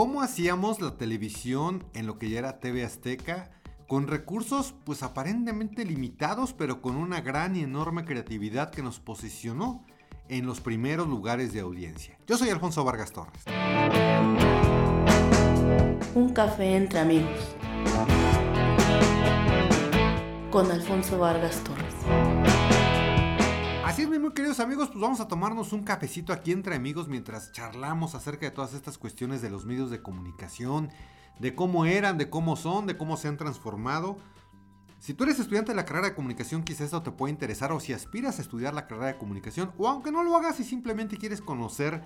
cómo hacíamos la televisión en lo que ya era TV Azteca con recursos pues aparentemente limitados, pero con una gran y enorme creatividad que nos posicionó en los primeros lugares de audiencia. Yo soy Alfonso Vargas Torres. Un café entre amigos. Con Alfonso Vargas Torres. Así es, muy queridos amigos, pues vamos a tomarnos un cafecito aquí entre amigos mientras charlamos acerca de todas estas cuestiones de los medios de comunicación, de cómo eran, de cómo son, de cómo se han transformado. Si tú eres estudiante de la carrera de comunicación, quizás esto te puede interesar, o si aspiras a estudiar la carrera de comunicación, o aunque no lo hagas y simplemente quieres conocer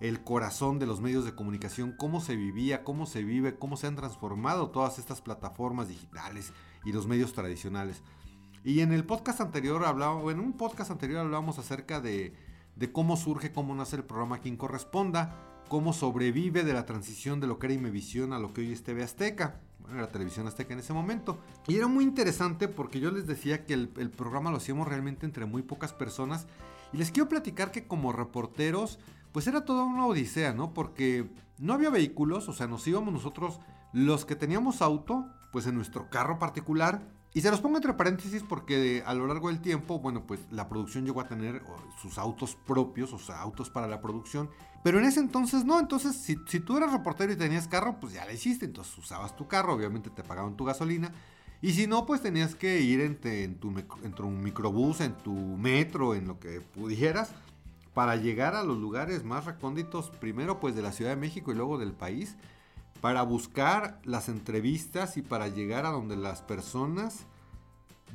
el corazón de los medios de comunicación, cómo se vivía, cómo se vive, cómo se han transformado todas estas plataformas digitales y los medios tradicionales. Y en el podcast anterior hablábamos, en un podcast anterior hablábamos acerca de, de cómo surge, cómo nace el programa Quien Corresponda, cómo sobrevive de la transición de lo que era Imevisión a lo que hoy es TV Azteca. Bueno, era Televisión Azteca en ese momento. Y era muy interesante porque yo les decía que el, el, programa lo hacíamos realmente entre muy pocas personas. Y les quiero platicar que como reporteros, pues era toda una odisea, ¿no? Porque no había vehículos, o sea, nos íbamos nosotros, los que teníamos auto, pues en nuestro carro particular, y se los pongo entre paréntesis porque a lo largo del tiempo, bueno, pues la producción llegó a tener sus autos propios, o sea, autos para la producción. Pero en ese entonces no, entonces si, tú eras reportero y tenías carro, pues ya lo hiciste, entonces usabas tu carro, obviamente te pagaban tu gasolina. Y si no, pues tenías que ir en, tu, en tu microbús, en tu metro, en lo que pudieras, para llegar a los lugares más recónditos, primero pues de la Ciudad de México y luego del país para buscar las entrevistas y para llegar a donde las personas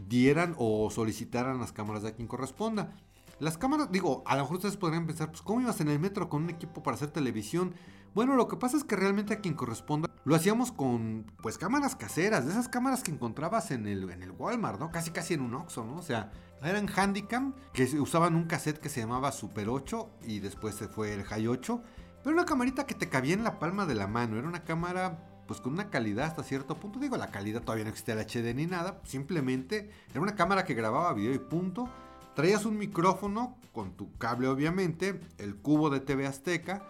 dieran o solicitaran las cámaras de quien corresponda. Las cámaras, digo, a lo mejor ustedes podrían pensar, pues ¿cómo ibas en el metro con un equipo para hacer televisión? Bueno, lo que pasa es que realmente a quien corresponda lo hacíamos con, pues, cámaras caseras, de esas cámaras que encontrabas en el, en el Walmart, ¿no? Casi casi en un Oxxo, ¿no? O sea, eran Handicam que usaban un cassette que se llamaba Super 8 y después se fue el High 8 pero una camarita que te cabía en la palma de la mano. Era una cámara pues con una calidad hasta cierto punto. Digo, la calidad todavía no existía el HD ni nada. Simplemente era una cámara que grababa video y punto. Traías un micrófono con tu cable obviamente, el cubo de TV Azteca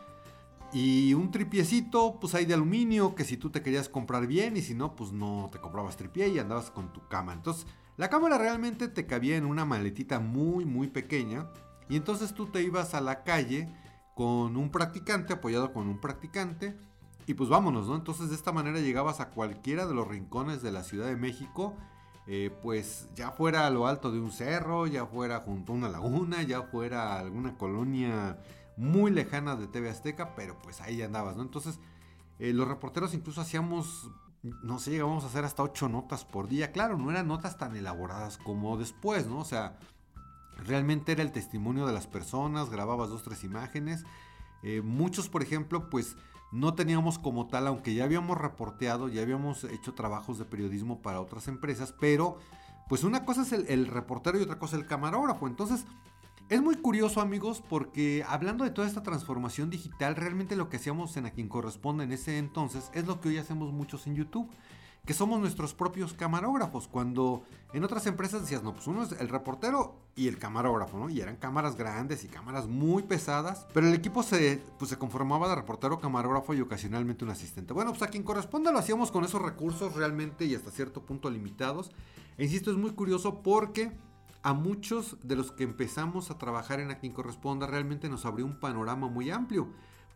y un tripiecito pues ahí de aluminio que si tú te querías comprar bien y si no pues no te comprabas tripié y andabas con tu cámara. Entonces la cámara realmente te cabía en una maletita muy muy pequeña y entonces tú te ibas a la calle con un practicante, apoyado con un practicante. Y pues vámonos, ¿no? Entonces de esta manera llegabas a cualquiera de los rincones de la Ciudad de México. Eh, pues ya fuera a lo alto de un cerro, ya fuera junto a una laguna, ya fuera alguna colonia muy lejana de TV Azteca, pero pues ahí andabas, ¿no? Entonces eh, los reporteros incluso hacíamos, no sé, llegábamos a hacer hasta ocho notas por día. Claro, no eran notas tan elaboradas como después, ¿no? O sea, Realmente era el testimonio de las personas, grababas dos, tres imágenes. Eh, muchos, por ejemplo, pues no teníamos como tal, aunque ya habíamos reporteado, ya habíamos hecho trabajos de periodismo para otras empresas, pero pues una cosa es el, reportero y otra cosa el camarógrafo. Entonces, es muy curioso amigos porque hablando de toda esta transformación digital, realmente lo que hacíamos en a quien corresponde en ese entonces es lo que hoy hacemos muchos en YouTube que somos nuestros propios camarógrafos. Cuando en otras empresas decías, no, pues uno es el reportero y el camarógrafo, ¿no? Y eran cámaras grandes y cámaras muy pesadas, pero el equipo se, pues, se conformaba de reportero, camarógrafo y ocasionalmente un asistente. Bueno, pues a quien corresponda lo hacíamos con esos recursos realmente y hasta cierto punto limitados. E insisto, es muy curioso porque a muchos de los que empezamos a trabajar en a quien corresponda realmente nos abrió un panorama muy amplio.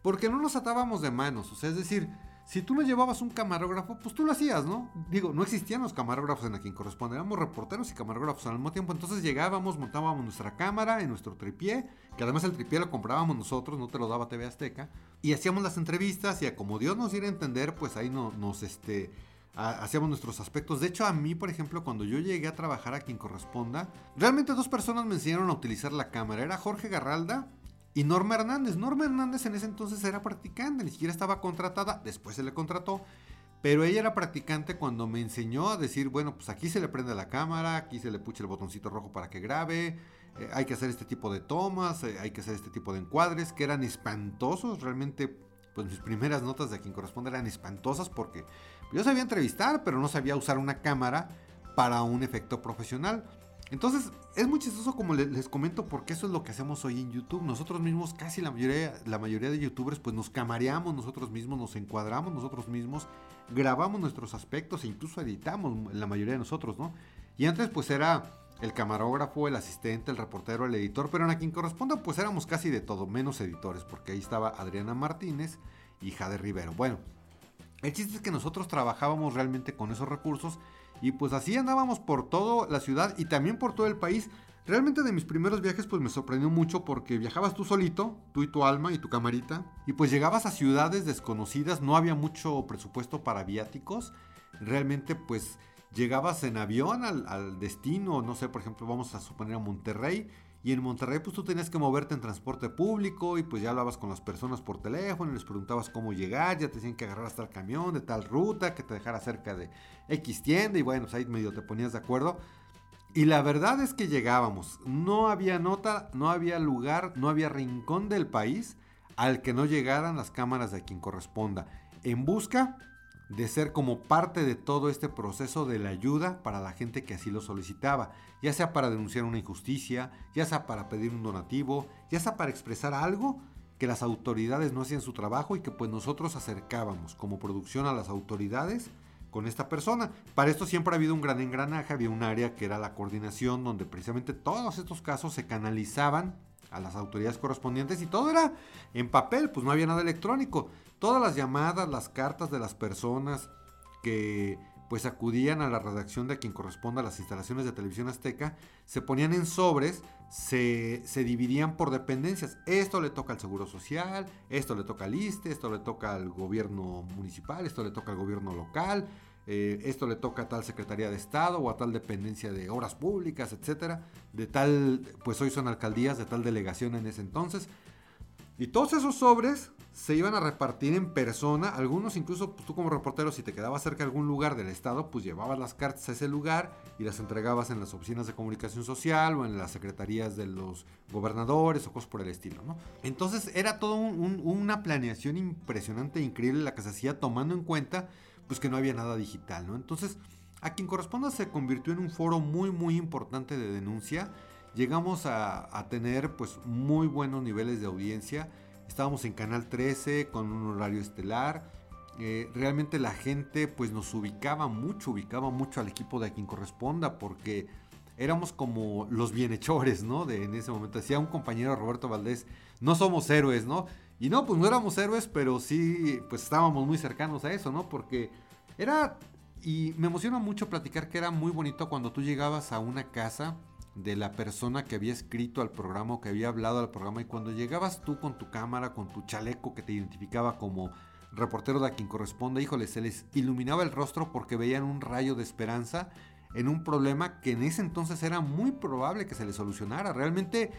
Porque no nos atábamos de manos, o sea, es decir, si tú no llevabas un camarógrafo, pues tú lo hacías, ¿no? Digo, no existían los camarógrafos en a quien corresponde, éramos reporteros y camarógrafos al mismo tiempo. Entonces llegábamos, montábamos nuestra cámara en nuestro tripié, que además el tripié lo comprábamos nosotros, no te lo daba TV Azteca, y hacíamos las entrevistas y como Dios nos diera a entender, pues ahí no, nos este, hacíamos nuestros aspectos. De hecho, a mí, por ejemplo, cuando yo llegué a trabajar a quien corresponda, realmente dos personas me enseñaron a utilizar la cámara. Era Jorge Garralda y Norma Hernández. Norma Hernández en ese entonces era practicante, ni siquiera estaba contratada, después se le contrató. Pero ella era practicante cuando me enseñó a decir, bueno, pues aquí se le prende la cámara, aquí se le pucha el botoncito rojo para que grabe, eh, hay que hacer este tipo de tomas, eh, hay que hacer este tipo de encuadres, que eran espantosos, realmente, pues mis primeras notas de quien corresponde eran espantosas porque yo sabía entrevistar, pero no sabía usar una cámara para un efecto profesional. Entonces, es muy chistoso como les, comento porque eso es lo que hacemos hoy en YouTube. Nosotros mismos, casi la mayoría, la mayoría de youtubers, pues nos camareamos nosotros mismos, nos encuadramos nosotros mismos, grabamos nuestros aspectos e incluso editamos la mayoría de nosotros, ¿no? Y antes pues era el camarógrafo, el asistente, el reportero, el editor, pero en a quien corresponda pues éramos casi de todo, menos editores, porque ahí estaba Adriana Martínez y Jade Rivero. Bueno, el chiste es que nosotros trabajábamos realmente con esos recursos y pues así andábamos por toda la ciudad y también por todo el país. Realmente de mis primeros viajes pues me sorprendió mucho porque viajabas tú solito, tú y tu alma y tu camarita, y pues llegabas a ciudades desconocidas, no había mucho presupuesto para viáticos, realmente pues llegabas en avión al, destino, no sé, por ejemplo, vamos a suponer a Monterrey, y en Monterrey pues tú tenías que moverte en transporte público y pues ya hablabas con las personas por teléfono, les preguntabas cómo llegar, ya te decían que agarrar hasta el camión de tal ruta, que te dejara cerca de X tienda y bueno, pues ahí medio te ponías de acuerdo. Y la verdad es que llegábamos, no había nota, no había lugar, no había rincón del país al que no llegaran las cámaras de quien corresponda, en busca de ser como parte de todo este proceso de la ayuda para la gente que así lo solicitaba, ya sea para denunciar una injusticia, ya sea para pedir un donativo, ya sea para expresar algo que las autoridades no hacían su trabajo y que pues nosotros acercábamos como producción a las autoridades con esta persona. Para esto siempre ha habido un gran engranaje, había un área que era la coordinación donde precisamente todos estos casos se canalizaban a las autoridades correspondientes y todo era en papel, pues no había nada electrónico. Todas las llamadas, las cartas de las personas que pues acudían a la redacción de quien corresponda a las instalaciones de televisión azteca, se ponían en sobres, se, se, dividían por dependencias. Esto le toca al Seguro Social, esto le toca al ISTE, esto le toca al gobierno municipal, esto le toca al gobierno local, eh, esto le toca a tal Secretaría de Estado o a tal dependencia de obras públicas, etcétera, de tal, pues hoy son alcaldías, de tal delegación en ese entonces. Y todos esos sobres se iban a repartir en persona. Algunos incluso pues, tú como reportero si te quedabas cerca de algún lugar del estado, pues llevabas las cartas a ese lugar y las entregabas en las oficinas de comunicación social o en las secretarías de los gobernadores o cosas por el estilo. Entonces era todo una planeación impresionante e increíble la que se hacía tomando en cuenta pues que no había nada digital, ¿no? Entonces a quien corresponda se convirtió en un foro muy muy importante de denuncia llegamos a, tener pues muy buenos niveles de audiencia. Estábamos en Canal 13 con un horario estelar. Eh, realmente la gente pues nos ubicaba mucho, ubicaba mucho al equipo de quien corresponda porque éramos como los bienhechores, ¿no? De, en ese momento decía un compañero Roberto Valdés, no somos héroes, ¿no? Y no, pues no éramos héroes, pero sí, pues estábamos muy cercanos a eso, ¿no? Porque era, y me emociona mucho platicar que era muy bonito cuando tú llegabas a una casa de la persona que había escrito al programa o que había hablado al programa y cuando llegabas tú con tu cámara, con tu chaleco que te identificaba como reportero de a quien corresponde, híjole, se les iluminaba el rostro porque veían un rayo de esperanza en un problema que en ese entonces era muy probable que se le solucionara. Realmente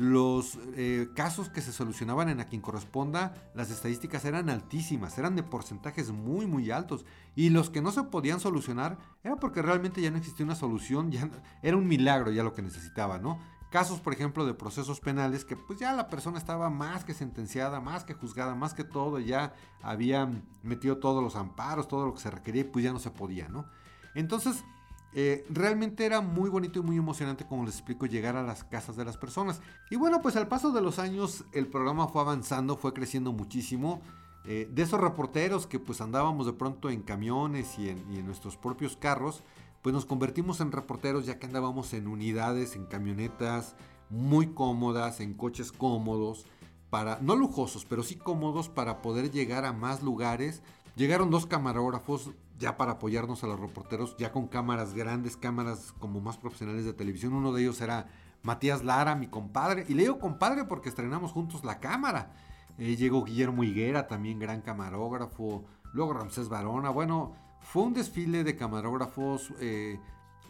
los eh, casos que se solucionaban en a quien corresponda, las estadísticas eran altísimas, eran de porcentajes muy muy altos. Y los que no se podían solucionar era porque realmente ya no existía una solución, ya era un milagro ya lo que necesitaba, ¿no? Casos, por ejemplo, de procesos penales que pues ya la persona estaba más que sentenciada, más que juzgada, más que todo, ya habían metido todos los amparos, todo lo que se requería y pues ya no se podía, ¿no? Entonces, eh, realmente era muy bonito y muy emocionante, como les explico, llegar a las casas de las personas. Y bueno, pues al paso de los años el programa fue avanzando, fue creciendo muchísimo. Eh, de esos reporteros que pues andábamos de pronto en camiones y en, nuestros propios carros, pues nos convertimos en reporteros ya que andábamos en unidades, en camionetas muy cómodas, en coches cómodos, para, no lujosos, pero sí cómodos para poder llegar a más lugares. Llegaron dos camarógrafos ya para apoyarnos a los reporteros, ya con cámaras grandes, cámaras como más profesionales de televisión. Uno de ellos era Matías Lara, mi compadre. Y le digo compadre porque estrenamos juntos la cámara. Eh, llegó Guillermo Higuera, también gran camarógrafo. Luego Ramsés Barona. Bueno, fue un desfile de camarógrafos, eh,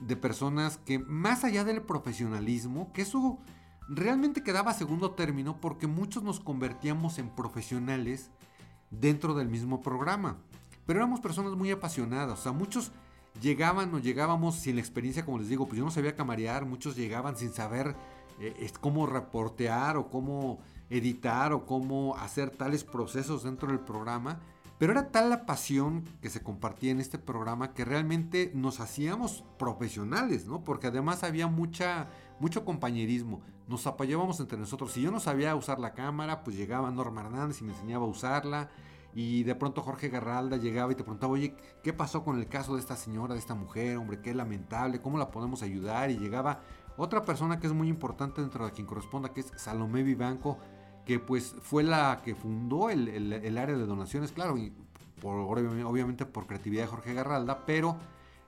de personas que más allá del profesionalismo, que eso realmente quedaba a segundo término porque muchos nos convertíamos en profesionales dentro del mismo programa. Pero éramos personas muy apasionadas, o sea, muchos llegaban o llegábamos sin la experiencia, como les digo, pues yo no sabía camarear, muchos llegaban sin saber eh, cómo reportear o cómo editar o cómo hacer tales procesos dentro del programa, Pero era tal la pasión que se compartía en este programa que realmente nos hacíamos profesionales, ¿no? Porque además había mucha, mucho compañerismo. Nos apoyábamos entre nosotros. Si yo no sabía usar la cámara, pues llegaba Norma Hernández y me enseñaba a usarla. Y de pronto Jorge Garralda llegaba y te preguntaba, oye, ¿qué pasó con el caso de esta señora, de esta mujer? Hombre, qué lamentable, ¿cómo la podemos ayudar? Y llegaba otra persona que es muy importante dentro de quien corresponda, que es Salomé Vivanco, que pues fue la que fundó el, área de donaciones, claro, y por, obviamente por creatividad de Jorge Garralda, pero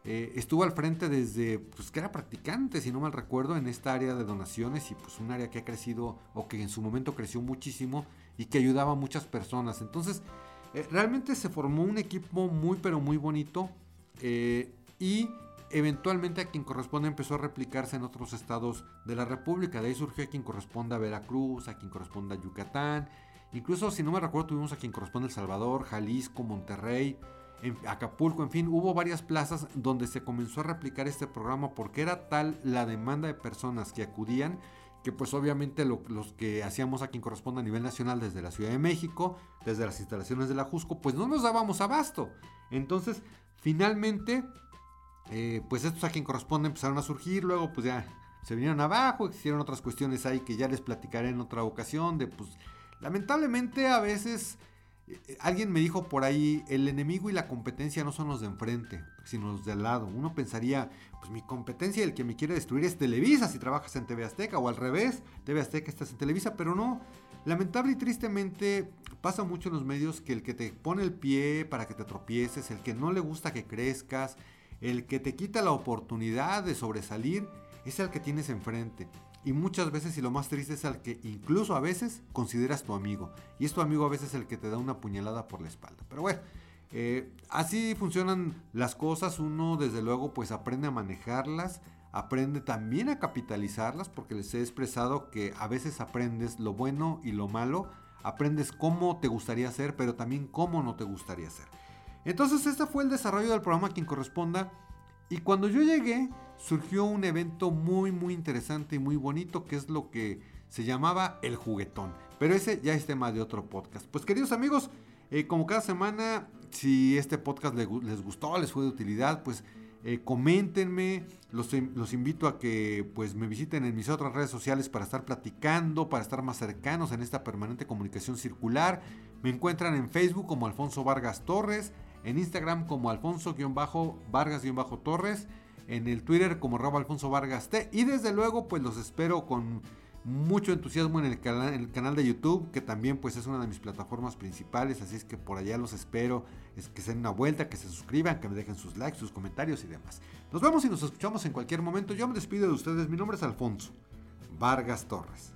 eh, estuvo al frente desde pues, que era practicante, si no mal recuerdo, en esta área de donaciones y pues un área que ha crecido o que en su momento creció muchísimo y que ayudaba a muchas personas. Entonces, eh, realmente se formó un equipo muy pero muy bonito eh, y eventualmente a quien corresponde empezó a replicarse en otros estados de la República. De ahí surgió a quien corresponde a Veracruz, a quien corresponde a Yucatán. Incluso, si no me recuerdo, tuvimos a quien corresponde El Salvador, Jalisco, Monterrey, Acapulco, en fin, hubo varias plazas donde se comenzó a replicar este programa porque era tal la demanda de personas que acudían que pues obviamente los que hacíamos a quien corresponde a nivel nacional desde la Ciudad de México, desde las instalaciones de la Jusco, pues no nos dábamos abasto. Entonces, finalmente eh, pues estos a quien corresponde empezaron a surgir, luego pues ya se vinieron abajo, existieron otras cuestiones ahí que ya les platicaré en otra ocasión, de pues lamentablemente a veces eh, alguien me dijo por ahí, el enemigo y la competencia no son los de enfrente, sino los de al lado. Uno pensaría, pues mi competencia, el que me quiere destruir es Televisa si trabajas en TV Azteca, o al revés, TV Azteca estás en Televisa, pero no. Lamentable y tristemente pasa mucho en los medios que el que te pone el pie para que te tropieces, el que no le gusta que crezcas, el que te quita la oportunidad de sobresalir es el que tienes enfrente. Y muchas veces, y lo más triste, es el que incluso a veces consideras tu amigo. Y es tu amigo a veces el que te da una puñalada por la espalda. Pero bueno, eh, así funcionan las cosas. Uno desde luego pues aprende a manejarlas. Aprende también a capitalizarlas porque les he expresado que a veces aprendes lo bueno y lo malo. Aprendes cómo te gustaría ser, pero también cómo no te gustaría ser. Entonces este fue el desarrollo del programa quien corresponda. Y cuando yo llegué, surgió un evento muy muy interesante y muy bonito que es lo que se llamaba El Juguetón. Pero ese ya es tema de otro podcast. Pues queridos amigos, eh, como cada semana, si este podcast les, gustó, les fue de utilidad, pues eh, coméntenme, los, los, invito a que pues me visiten en mis otras redes sociales para estar platicando, para estar más cercanos en esta permanente comunicación circular. Me encuentran en Facebook como Alfonso Vargas Torres, en Instagram como Alfonso-Vargas-Torres, en el Twitter como Robo Alfonso Vargas T. Y desde luego, pues los espero con mucho entusiasmo en el, canal, en el canal de YouTube, que también pues es una de mis plataformas principales, así es que por allá los espero, es que se den una vuelta, que se suscriban, que me dejen sus likes, sus comentarios y demás. Nos vemos y nos escuchamos en cualquier momento. Yo me despido de ustedes, mi nombre es Alfonso Vargas Torres.